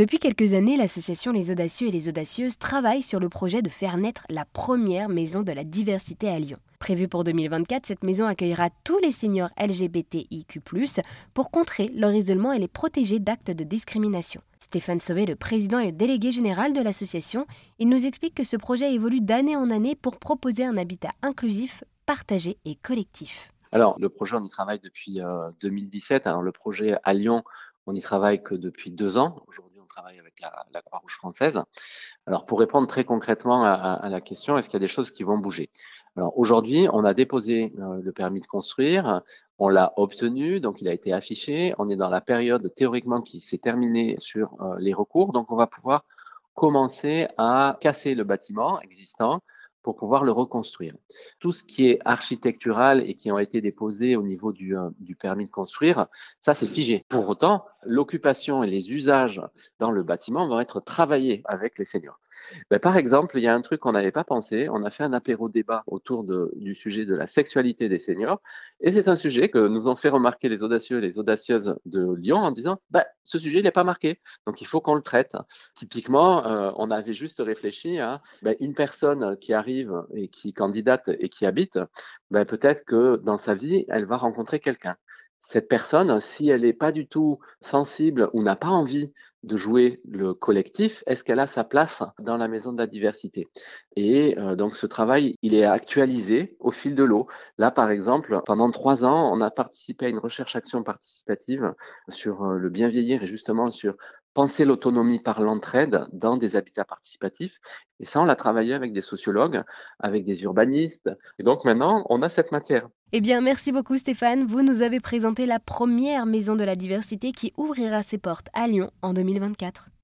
Depuis quelques années, l'association Les Audacieux et les Audacieuses travaille sur le projet de faire naître la première maison de la diversité à Lyon. Prévue pour 2024, cette maison accueillera tous les seniors LGBTIQ, pour contrer leur isolement et les protéger d'actes de discrimination. Stéphane Sauvé, le président et le délégué général de l'association, il nous explique que ce projet évolue d'année en année pour proposer un habitat inclusif, partagé et collectif. Alors, le projet, on y travaille depuis 2017. Euh, Alors, le projet à Lyon, on n'y travaille que depuis deux ans. Avec la, Croix-Rouge française. Alors, pour répondre très concrètement à, la question, est-ce qu'il y a des choses qui vont bouger? Alors, aujourd'hui, on a déposé euh, le permis de construire. On l'a obtenu, donc il a été affiché. On est dans la période théoriquement qui s'est terminée sur euh, les recours. Donc, on va pouvoir commencer à casser le bâtiment existant pour pouvoir le reconstruire. Tout ce qui est architectural et qui ont été déposés au niveau du, euh, du permis de construire, ça c'est figé. Pour autant, l'occupation et les usages dans le bâtiment vont être travaillés avec les seniors. Ben, par exemple, il y a un truc qu'on n'avait pas pensé. On a fait un apéro débat autour du sujet de la sexualité des seniors. Et c'est un sujet que nous ont fait remarquer les audacieux et les audacieuses de Lyon en disant ben, ce sujet, n'est pas marqué. Donc, il faut qu'on le traite. Typiquement, euh, on avait juste réfléchi à ben, une personne qui arrive et qui candidate et qui habite, peut-être que dans sa vie, elle va rencontrer quelqu'un cette personne, si elle n'est pas du tout sensible ou n'a pas envie de jouer le collectif, est-ce qu'elle a sa place dans la maison de la diversité? Et euh, donc ce travail, il est actualisé au fil de l'eau. Là, par exemple, pendant trois ans, on a participé à une recherche-action participative sur euh, le bien vieillir et justement sur penser l'autonomie par l'entraide dans des habitats participatifs. Et ça, on l'a travaillé avec des sociologues, avec des urbanistes. Et donc maintenant, on a cette matière. Eh bien, merci beaucoup Stéphane. Vous nous avez présenté la première maison de la diversité qui ouvrira ses portes à Lyon en 2024.